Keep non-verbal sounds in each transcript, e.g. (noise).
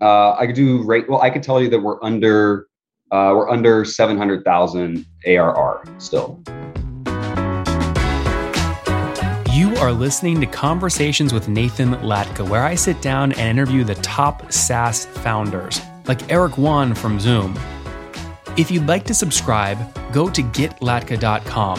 Uh, I could do rate. Well, I could tell you that we're under uh, we're under seven hundred thousand ARR still. You are listening to Conversations with Nathan Latka, where I sit down and interview the top SaaS founders, like Eric Yuan from Zoom. If you'd like to subscribe, go to getlatka.com.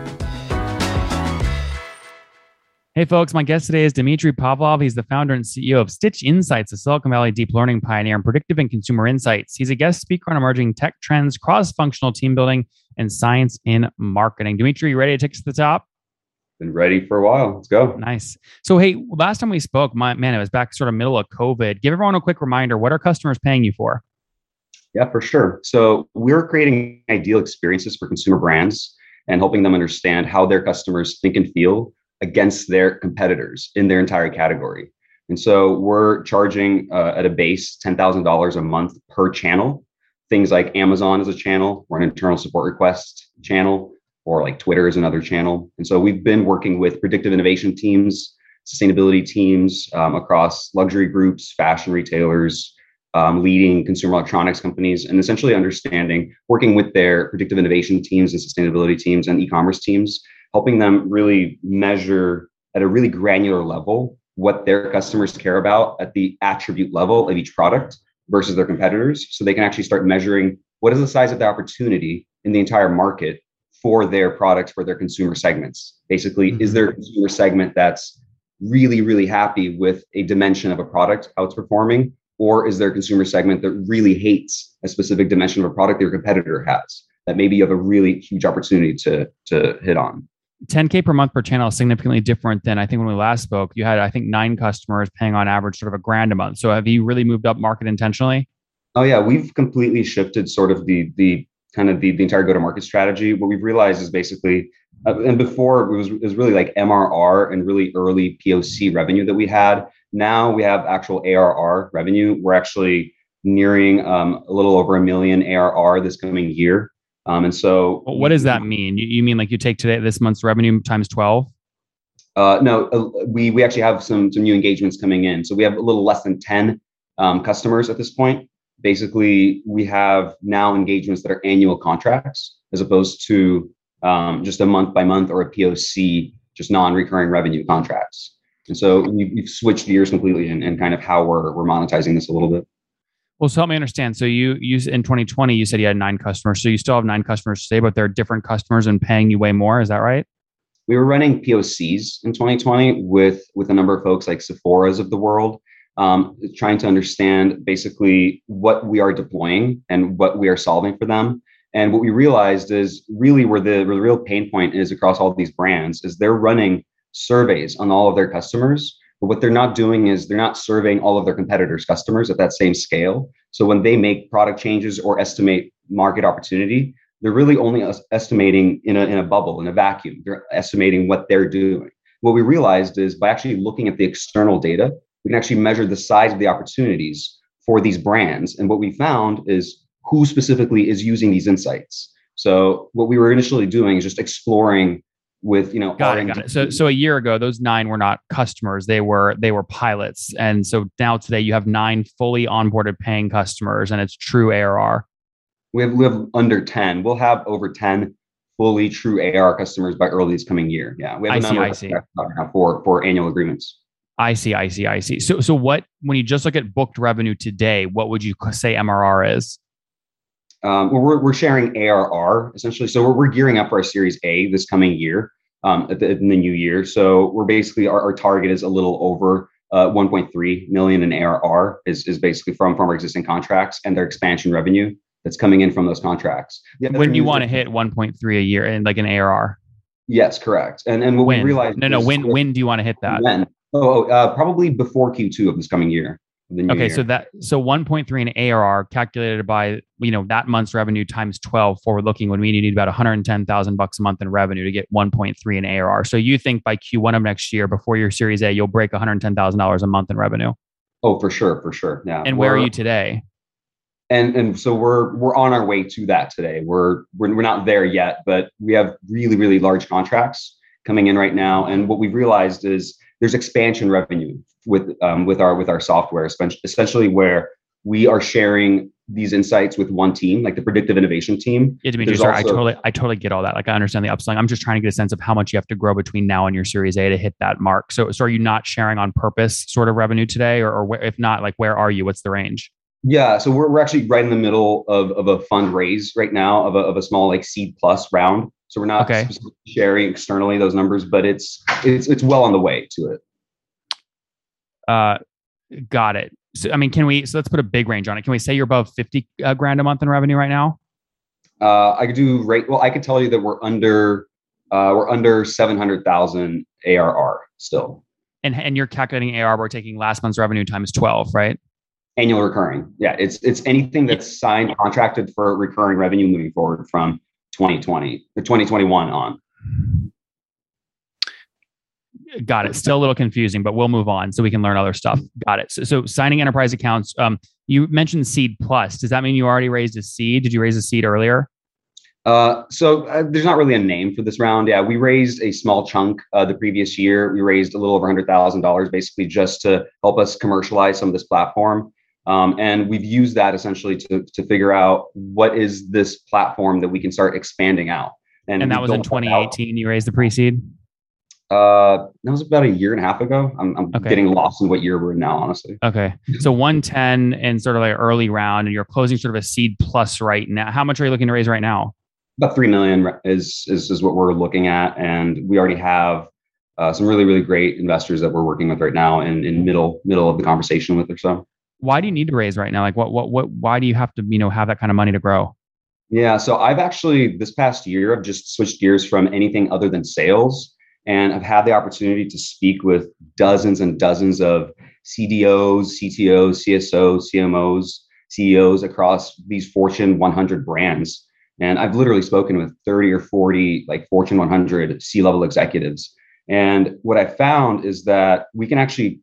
Hey, folks, my guest today is Dmitry Pavlov. He's the founder and CEO of Stitch Insights, a Silicon Valley deep learning pioneer in predictive and consumer insights. He's a guest speaker on emerging tech trends, cross functional team building, and science in marketing. Dmitry, you ready to take us to the top? Been ready for a while. Let's go. Nice. So, hey, last time we spoke, my, man, it was back sort of middle of COVID. Give everyone a quick reminder what are customers paying you for? Yeah, for sure. So we're creating ideal experiences for consumer brands and helping them understand how their customers think and feel against their competitors in their entire category. And so we're charging uh, at a base $10,000 a month per channel. Things like Amazon is a channel or an internal support request channel, or like Twitter is another channel. And so we've been working with predictive innovation teams, sustainability teams um, across luxury groups, fashion retailers, um, leading consumer electronics companies and essentially understanding, working with their predictive innovation teams and sustainability teams and e-commerce teams, helping them really measure at a really granular level what their customers care about at the attribute level of each product versus their competitors. So they can actually start measuring what is the size of the opportunity in the entire market for their products, for their consumer segments. Basically, mm-hmm. is there a consumer segment that's really, really happy with a dimension of a product, how it's performing, or is there a consumer segment that really hates a specific dimension of a product that your competitor has that maybe you have a really huge opportunity to to hit on 10k per month per channel is significantly different than i think when we last spoke. You had i think nine customers paying on average sort of a grand a month. So have you really moved up market intentionally? Oh yeah. We've completely shifted sort of the the kind of the, the entire go to market strategy. What we've realized is basically uh, and before it was, it was really like mrr and really early poc revenue that we had. Now we have actual ARR revenue. We're actually nearing um, a little over a million ARR this coming year. Um, and so, what does that mean? You, you mean like you take today this month's revenue times twelve? Uh, no, uh, we we actually have some some new engagements coming in. So we have a little less than ten um, customers at this point. Basically, we have now engagements that are annual contracts as opposed to um, just a month by month or a POC, just non-recurring revenue contracts. And so we've, switched gears completely and, and kind of how we're, we're monetizing this a little bit. Well, so help me understand. So you use in 2020, you said you had nine customers. So you still have nine customers today, but they're different customers and paying you way more. Is that right? We were running POCs in 2020 with with a number of folks like Sephora's of the world, um, trying to understand basically what we are deploying and what we are solving for them. And what we realized is really where the, where the real pain point is across all these brands is they're running surveys on all of their customers. But what they're not doing is they're not surveying all of their competitors' customers at that same scale. So when they make product changes or estimate market opportunity, they're really only estimating in a, in a bubble, in a vacuum. They're estimating what they're doing. What we realized is by actually looking at the external data, we can actually measure the size of the opportunities for these brands. And what we found is who specifically is using these insights. So what we were initially doing is just exploring with you know got it, got it. so so a year ago those nine were not customers. They were they were pilots. And so now today you have nine fully onboarded paying customers and it's true arr we have, we have under 10 we'll have over 10 fully true arr customers by early this coming year. Yeah we have a number I see, I see. for for annual agreements. I see i see i see. So so what when you just look at booked revenue today what would you say mrr is um, we're, we're sharing ARR essentially. So we're, we're gearing up for our Series A this coming year um, at the, in the new year. So we're basically our, our target is a little over uh, 1.3 million in ARR is, is basically from from our existing contracts and their expansion revenue that's coming in from those contracts. When do you want to hit 1.3 a year in like an ARR? Yes, correct. And and what when? we realized no no when when do you want to hit that? When? Oh, uh, probably before Q2 of this coming year okay, year. so that so 1.3 in ARR calculated by you know that month's revenue times 12 forward looking when we need about 110,000 bucks a month in revenue to get 1.3 in ARR. So you think by Q1 of next year, before your Series A, you'll break 110,000 dollars a month in revenue? Oh, for sure, for sure, yeah. And where are you today? And and so we're we're on our way to that today. We're we're we're not there yet, but we have really really large contracts coming in right now. And what we've realized is there's expansion revenue with um, with our with our software, essentially where we are sharing these insights with one team, like the predictive innovation team. Yeah, Dimitri, sorry, also, I totally, I totally get all that. Like, I understand the upselling. I'm just trying to get a sense of how much you have to grow between now and your Series A to hit that mark. So, so are you not sharing on purpose sort of revenue today, or, or if not, like, where are you? What's the range? Yeah, so we're, we're actually right in the middle of, of a fundraise right now of a, of a small like seed plus round. So we're not okay. sharing externally those numbers, but it's it's it's well on the way to it. Uh, got it. So I mean, can we? So let's put a big range on it. Can we say you're above fifty uh, grand a month in revenue right now? Uh, I could do right. Well, I could tell you that we're under uh, we're under seven hundred thousand ARR still. And and you're calculating ARR. We're taking last month's revenue times twelve, right? Annual recurring. Yeah, it's it's anything that's signed contracted for recurring revenue moving forward from 2020 or 2021 on. Got it. Still a little confusing, but we'll move on so we can learn other stuff. Got it. So, so signing enterprise accounts. Um, you mentioned seed plus. Does that mean you already raised a seed? Did you raise a seed earlier? Uh, so uh, there's not really a name for this round. Yeah, we raised a small chunk uh, the previous year. We raised a little over hundred thousand dollars, basically just to help us commercialize some of this platform. Um, and we've used that essentially to, to figure out what is this platform that we can start expanding out. And, and that was in 2018. You raised the pre-seed. Uh, that was about a year and a half ago. I'm, I'm okay. getting lost in what year we're in now, honestly. Okay, so 110 and sort of like early round, and you're closing sort of a seed plus right now. How much are you looking to raise right now? About three million is is is what we're looking at, and we already have uh, some really really great investors that we're working with right now, in in middle middle of the conversation with or so why do you need to raise right now? Like what what what why do you have to, you know, have that kind of money to grow? Yeah, so I've actually this past year I've just switched gears from anything other than sales and I've had the opportunity to speak with dozens and dozens of CDOs, CTOs, CSOs, CMOs, CEOs across these Fortune 100 brands. And I've literally spoken with 30 or 40 like Fortune 100 C-level executives. And what I found is that we can actually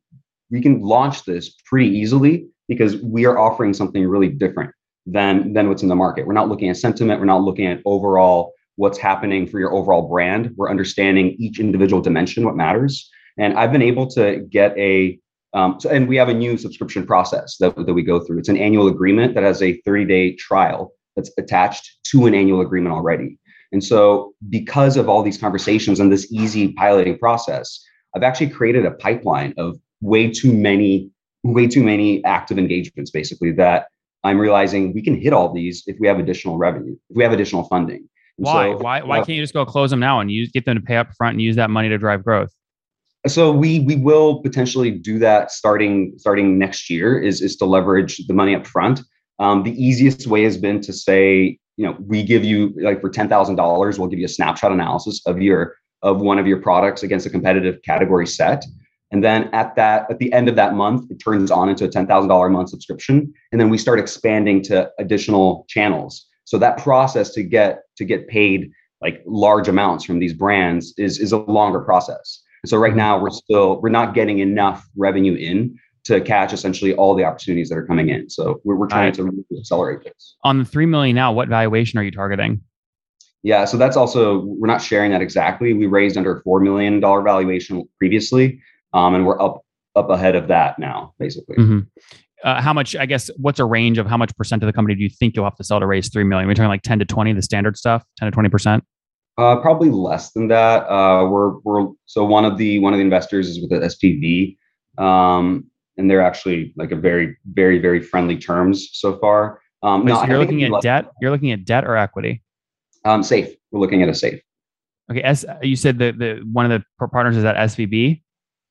we can launch this pretty easily because we are offering something really different than than what's in the market. We're not looking at sentiment. We're not looking at overall what's happening for your overall brand. We're understanding each individual dimension, what matters. And I've been able to get a um, so, and we have a new subscription process that, that we go through. It's an annual agreement that has a 30 day trial that's attached to an annual agreement already. And so, because of all these conversations and this easy piloting process, I've actually created a pipeline of way too many way too many active engagements basically that i'm realizing we can hit all these if we have additional revenue if we have additional funding. And why? so, why why uh, can't you just go close them now and use get them to pay up front and use that money to drive growth? So we we will potentially do that starting starting next year is is to leverage the money up front. Um, the easiest way has been to say you know we give you like for $10000 we'll give you a snapshot analysis of your of one of your products against a competitive category set and then at that, at the end of that month, it turns on into a $10,000 a month subscription. And then we start expanding to additional channels. So that process to get to get paid like large amounts from these brands is is a longer process. So right now we're still we're not getting enough revenue in to catch essentially all the opportunities that are coming in. So we're, we're trying right. to really accelerate this. On the three million now, what valuation are you targeting? Yeah, so that's also we're not sharing that exactly. We raised under four million dollar valuation previously, um, and we're up up ahead of that now, basically. Mm-hmm. Uh, how much? I guess what's a range of how much percent of the company do you think you'll have to sell to raise three million? We're talking like ten to twenty, the standard stuff, ten to twenty percent. Uh, probably less than that. Uh, we're we're so one of the one of the investors is with the SPV, um, and they're actually like a very very very friendly terms so far. Um, Wait, no, so you're looking at debt. You're looking at debt or equity. Um, safe. We're looking at a safe. Okay. As You said that the one of the partners is at SVB.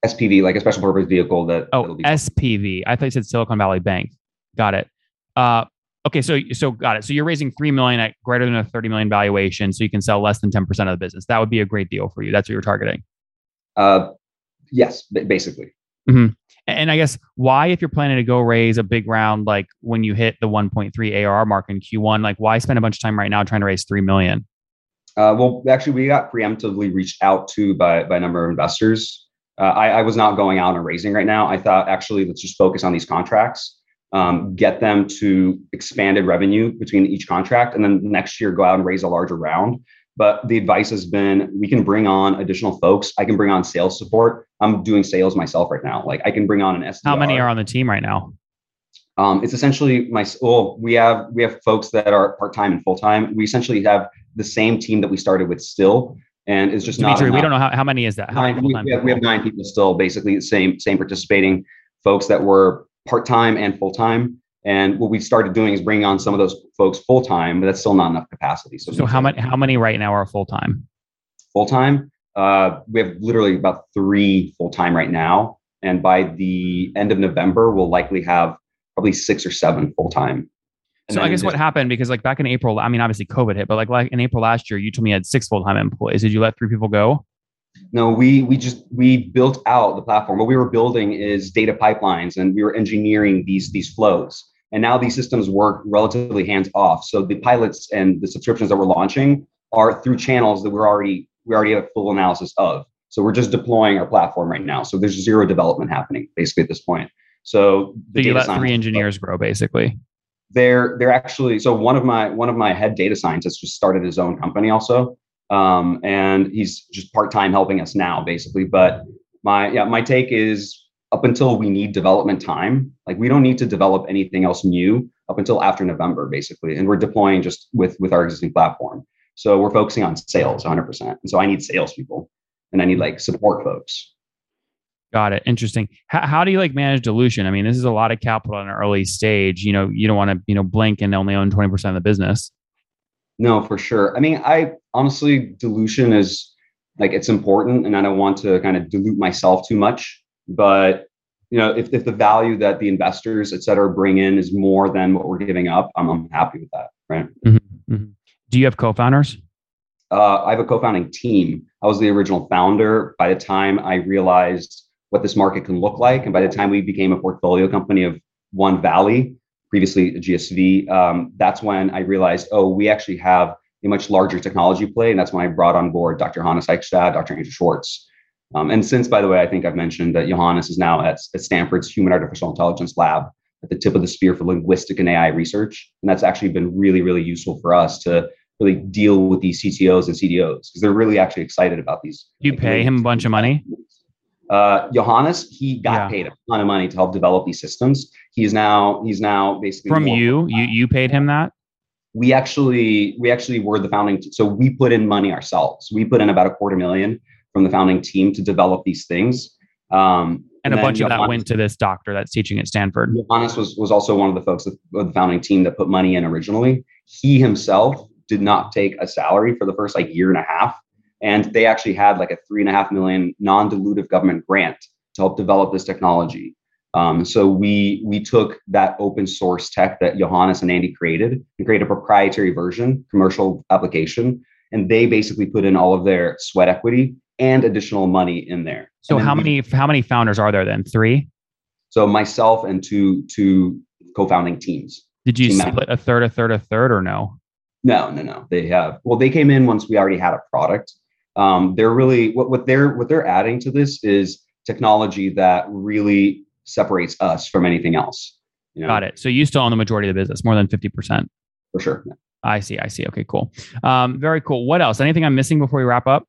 SPV, like a special purpose vehicle that. Oh, be- SPV. I thought you said Silicon Valley Bank. Got it. Uh, okay, so so got it. So you're raising three million at greater than a thirty million valuation, so you can sell less than ten percent of the business. That would be a great deal for you. That's what you're targeting. Uh, yes, basically. Mm-hmm. And I guess why, if you're planning to go raise a big round, like when you hit the 1.3 ARR mark in Q1, like why spend a bunch of time right now trying to raise three million? Uh, well, actually, we got preemptively reached out to by by a number of investors. Uh, I, I, was not going out and raising right now. I thought actually let's just focus on these contracts, um, get them to expanded revenue between each contract, and then next year go out and raise a larger round. But the advice has been we can bring on additional folks. I can bring on sales support. I'm doing sales myself right now. Like I can bring on an SDR. How many are on the team right now? Um, it's essentially my well, we have we have folks that are part time and full time. We essentially have the same team that we started with still, and it's just not. we don't know how, how many is that. How nine, many we, we, have, we have nine people still, basically the same same participating folks that were part time and full time. And what we started doing is bringing on some of those folks full time, but that's still not enough capacity. So, so how many how many right now are full time? Full time, uh, we have literally about three full time right now, and by the end of November, we'll likely have probably six or seven full time. So I guess what happened because like back in April, I mean obviously COVID hit, but like like in April last year, you told me you had six full time employees. Did you let three people go? No, we we just we built out the platform. What we were building is data pipelines, and we were engineering these these flows. And now these systems work relatively hands off. So the pilots and the subscriptions that we're launching are through channels that we're already we already have full analysis of. So we're just deploying our platform right now. So there's zero development happening basically at this point. So, so you let three engineers grow basically. They're they're actually so one of my one of my head data scientists just started his own company also, um, and he's just part time helping us now basically. But my yeah my take is up until we need development time, like we don't need to develop anything else new up until after November basically, and we're deploying just with with our existing platform. So we're focusing on sales 100%. And so I need salespeople and I need like support folks. Got it. Interesting. How, how do you like manage dilution? I mean, this is a lot of capital in an early stage. You know, you don't want to, you know, blink and only own 20% of the business. No, for sure. I mean, I honestly, dilution is like it's important and I don't want to kind of dilute myself too much. But, you know, if, if the value that the investors, et cetera, bring in is more than what we're giving up, I'm, I'm happy with that. Right. Mm-hmm. Mm-hmm. Do you have co founders? Uh, I have a co founding team. I was the original founder. By the time I realized what this market can look like. And by the time we became a portfolio company of One Valley, previously GSV, um, that's when I realized, oh, we actually have a much larger technology play. And that's when I brought on board Dr. Johannes Eichstaedt, Dr. Andrew Schwartz. Um, and since, by the way, I think I've mentioned that Johannes is now at, at Stanford's Human Artificial Intelligence Lab at the tip of the spear for linguistic and AI research. And that's actually been really, really useful for us to really deal with these CTOs and CDOs because they're really actually excited about these. You like, pay him a bunch of money? Uh, Johannes, he got yeah. paid a ton of money to help develop these systems. He's now he's now basically from you. You you paid him that. We actually we actually were the founding. T- so we put in money ourselves. We put in about a quarter million from the founding team to develop these things. Um, and, and a bunch Johannes, of that went to this doctor that's teaching at Stanford. Johannes was was also one of the folks of the founding team that put money in originally. He himself did not take a salary for the first like year and a half and they actually had like a three and a half million non-dilutive government grant to help develop this technology. Um, so we we took that open source tech that Johannes and Andy created and created a proprietary version, commercial application, and they basically put in all of their sweat equity and additional money in there. So how we, many how many founders are there then? Three. So myself and two two co-founding teams. Did you split members. a third, a third, a third, or no? No, no, no. They have. Well, they came in once we already had a product um, they're really what, what they're what they're adding to this is technology that really separates us from anything else. You know? Got it. So you still own the majority of the business, more than fifty percent. For sure. I see. I see. Okay, cool. Um, very cool. What else? Anything I'm missing before we wrap up?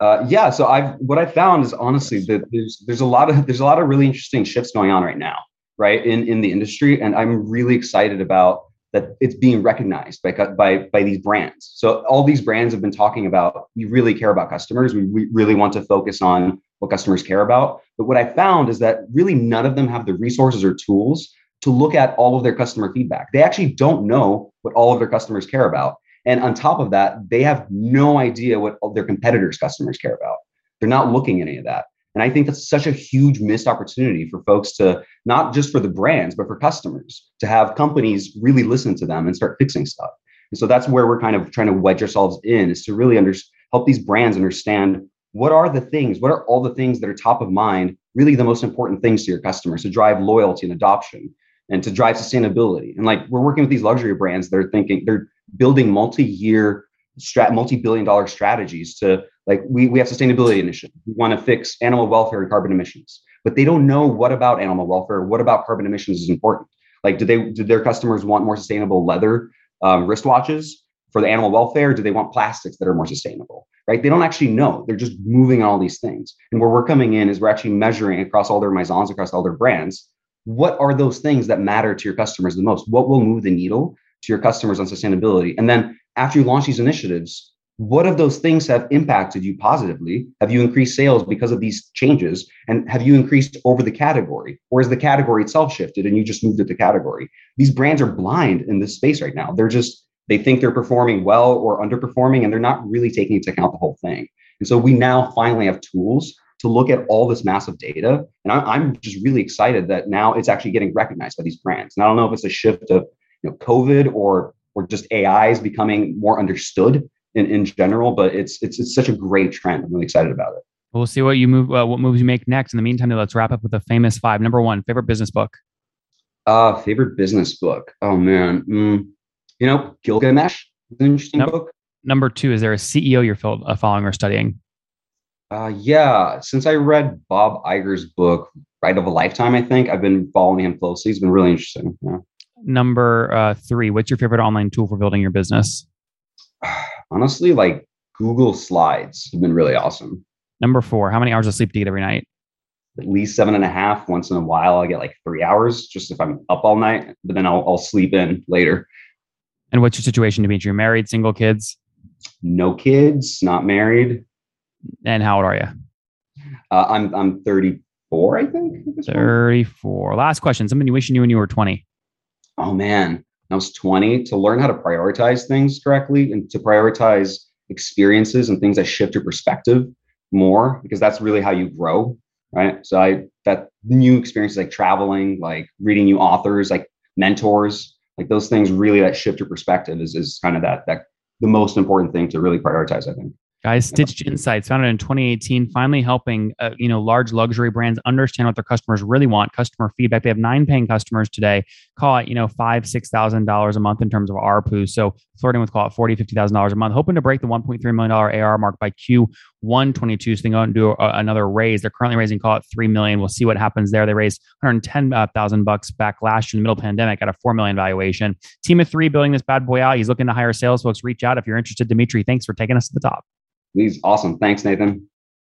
Uh, yeah. So I've what I found is honestly that there's there's a lot of there's a lot of really interesting shifts going on right now, right in in the industry, and I'm really excited about that it's being recognized by, by, by these brands. So all these brands have been talking about, we really care about customers. We, we really want to focus on what customers care about. But what I found is that really none of them have the resources or tools to look at all of their customer feedback. They actually don't know what all of their customers care about. And on top of that, they have no idea what their competitors' customers care about. They're not looking at any of that. And I think that's such a huge missed opportunity for folks to not just for the brands, but for customers to have companies really listen to them and start fixing stuff. And so that's where we're kind of trying to wedge ourselves in is to really under, help these brands understand what are the things, what are all the things that are top of mind really the most important things to your customers to drive loyalty and adoption and to drive sustainability. And like we're working with these luxury brands, they're thinking they're building multi-year strat multi-billion dollar strategies to like we, we have sustainability initiatives. We want to fix animal welfare and carbon emissions, but they don't know what about animal welfare, what about carbon emissions is important. Like, do they do their customers want more sustainable leather um, wristwatches for the animal welfare? Do they want plastics that are more sustainable? Right? They don't actually know. They're just moving on all these things. And where we're coming in is we're actually measuring across all their maisons, across all their brands, what are those things that matter to your customers the most? What will move the needle to your customers on sustainability? And then after you launch these initiatives, what of those things have impacted you positively? Have you increased sales because of these changes? And have you increased over the category? Or has the category itself shifted and you just moved it to category? These brands are blind in this space right now. They're just, they think they're performing well or underperforming, and they're not really taking into account the whole thing. And so we now finally have tools to look at all this massive data. And I, am just really excited that now it's actually getting recognized by these brands. And I don't know if it's a shift of you know COVID or or just AI is becoming more understood in, in general, but it's it's it's such a great trend. I'm really excited about it. We'll see what you move, uh, what moves you make next. In the meantime, let's wrap up with the famous five. Number one, favorite business book. Uh, favorite business book. Oh man, mm, you know, Gilgamesh. Is an interesting nope. book. Number two, is there a CEO you're uh, following or studying? Uh, yeah, since I read Bob Iger's book, Ride of a Lifetime, I think I've been following him closely. He's been really interesting. Yeah. Number uh, three, what's your favorite online tool for building your business? (sighs) (sighs) honestly, like Google Slides have been really awesome. Number four, how many hours of sleep do you get every night? At least seven and a half. Once in a while, I get like three hours just if I'm up all night, but then I'll, I'll sleep in later. And what's your situation, Dimitri? You're married, single kids? No kids, not married. And how old are you? Uh, I'm I'm 34, I think. 34. Last question. Something you wish you knew when you were 20. Oh man, I was 20 to learn how to prioritize things correctly and to prioritize experiences and things that shift your perspective more because that's really how you grow right? So i that new experiences like traveling like reading new authors like mentors like those things really that shift your perspective is, is kind of that that the most important thing to really prioritize i think Guys, Stitched Insights, founded in 2018, finally helping uh, you know large luxury brands understand what their customers really want. Customer feedback. They have nine paying customers today. Call it you know five six thousand dollars a month in terms of ARPU. So flirting with call it forty fifty thousand dollars a month. Hoping to break the 1.3 million dollar AR mark by Q1 22. So they go out and do a, another raise. They're currently raising call it three million. We'll see what happens there. They raised 110,000 bucks back last year in the middle pandemic at a four million valuation. Team of three building this bad boy out. He's looking to hire sales folks. Reach out if you're interested. Dimitri, thanks for taking us to the top. Please. Awesome. Thanks, Nathan.